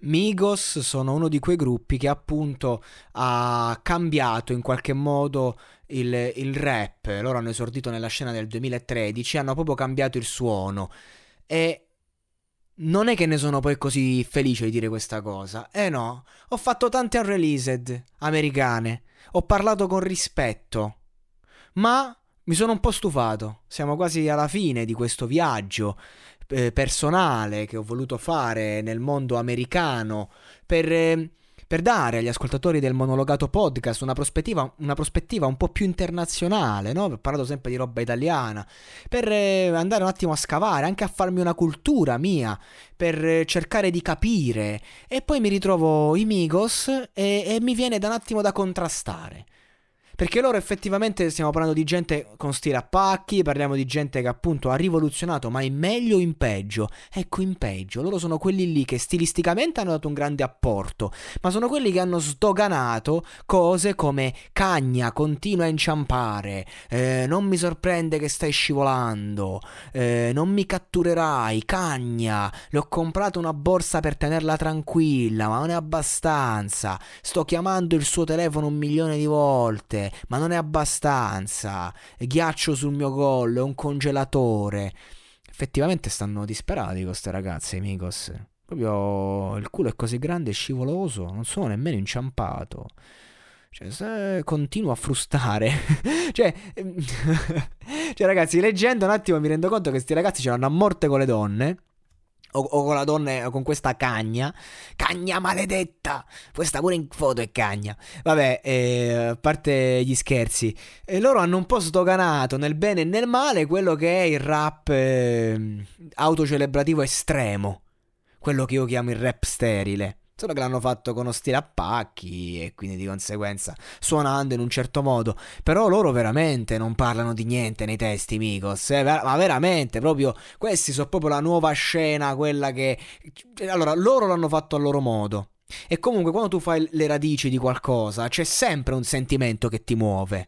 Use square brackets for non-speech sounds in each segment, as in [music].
Migos sono uno di quei gruppi che appunto ha cambiato in qualche modo il, il, rap. Loro hanno esordito nella scena nel 2013, hanno proprio cambiato il suono. E non è che ne sono poi così felice di dire questa cosa. Eh no, ho fatto tante unreleased americane, ho parlato con rispetto, ma mi sono un po' stufato. Siamo quasi alla fine di questo viaggio eh, personale che ho voluto fare nel mondo americano per, eh, per, dare agli ascoltatori del monologato podcast una prospettiva, una prospettiva un po' più internazionale, no? Ho parlato sempre di roba italiana, per eh, andare un attimo a scavare, anche a farmi una cultura mia, per eh, cercare di capire e poi mi ritrovo i Migos e, e mi viene da un attimo da contrastare. Perché loro effettivamente stiamo parlando di gente con stile a pacchi, parliamo di gente che appunto ha rivoluzionato, ma in meglio o in peggio? Ecco, in peggio. Loro sono quelli lì che stilisticamente hanno dato un grande apporto, ma sono quelli che hanno sdoganato cose come cagna, continua a inciampare, eh, non mi sorprende che stai scivolando, eh, non mi catturerai, cagna, le ho comprato una borsa per tenerla tranquilla, ma non è abbastanza, sto chiamando il suo telefono un milione di volte ma non è abbastanza. Ghiaccio sul mio collo, è un congelatore. Effettivamente stanno disperati queste ragazze, i Migos. Proprio il culo è così grande e scivoloso, non sono nemmeno inciampato. Cioè, se continuo a frustare. [laughs] cioè, [laughs] cioè, ragazzi, leggendo un attimo mi rendo conto che questi ragazzi ce l'hanno a morte con le donne. O, o, con la donna con questa cagna. Cagna maledetta! Questa pure in foto è cagna. Vabbè, eh, a parte gli scherzi. E loro hanno un po' sdoganato nel bene e nel male quello che è il rap eh, autocelebrativo estremo. Quello che io chiamo il rap sterile. Solo che l'hanno fatto con uno stile a pacchi e quindi di conseguenza suonando in un certo modo. Però loro veramente non parlano di niente nei testi, Migos. Eh? Ma veramente, proprio questi sono proprio la nuova scena, quella che... Allora, loro l'hanno fatto a loro modo. E comunque quando tu fai le radici di qualcosa, c'è sempre un sentimento che ti muove.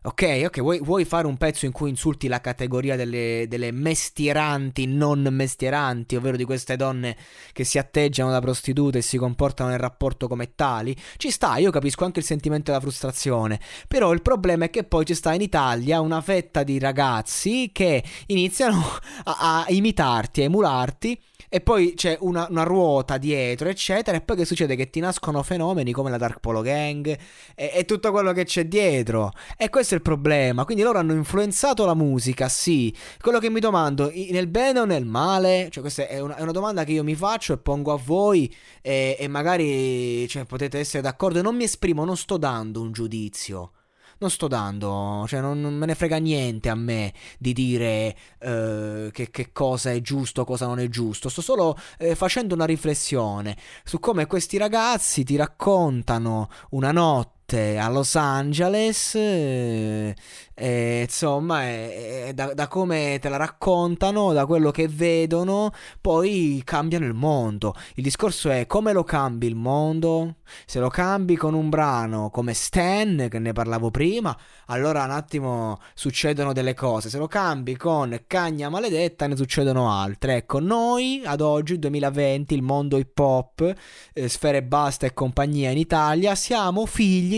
Ok, ok, vuoi, vuoi, fare un pezzo in cui insulti la categoria delle, delle, mestieranti, non mestieranti, ovvero di queste donne che si atteggiano da prostitute e si comportano nel rapporto come tali? Ci sta, io capisco anche il sentimento della frustrazione, però il problema è che poi ci sta in Italia una fetta di ragazzi che iniziano [laughs] a, a imitarti, a emularti e poi c'è una, una, ruota dietro, eccetera. E poi che succede? Che ti nascono fenomeni come la Dark Polo Gang e, e, tutto quello che c'è dietro. E questo è il problema. Quindi loro hanno influenzato la musica, sì. Quello che mi domando, nel bene o nel male? Cioè, questa è una, è una domanda che io mi faccio e pongo a voi. E, e magari cioè, potete essere d'accordo. Non mi esprimo, non sto dando un giudizio non sto dando, cioè non, non me ne frega niente a me di dire eh, che, che, cosa è giusto, cosa non è giusto. Sto solo eh, facendo una riflessione su come questi ragazzi ti raccontano una notte notte a Los Angeles, eh, e, insomma, e, da, da, come te la raccontano, da quello che vedono, poi cambiano il mondo. Il discorso è come lo cambi il mondo? Se lo cambi con un brano come Stan, che ne parlavo prima, allora un attimo succedono delle cose. Se lo cambi con Cagna Maledetta, ne succedono altre. Ecco, noi ad oggi, 2020, il mondo hip hop, eh, Sfere Basta e compagnia in Italia, siamo figli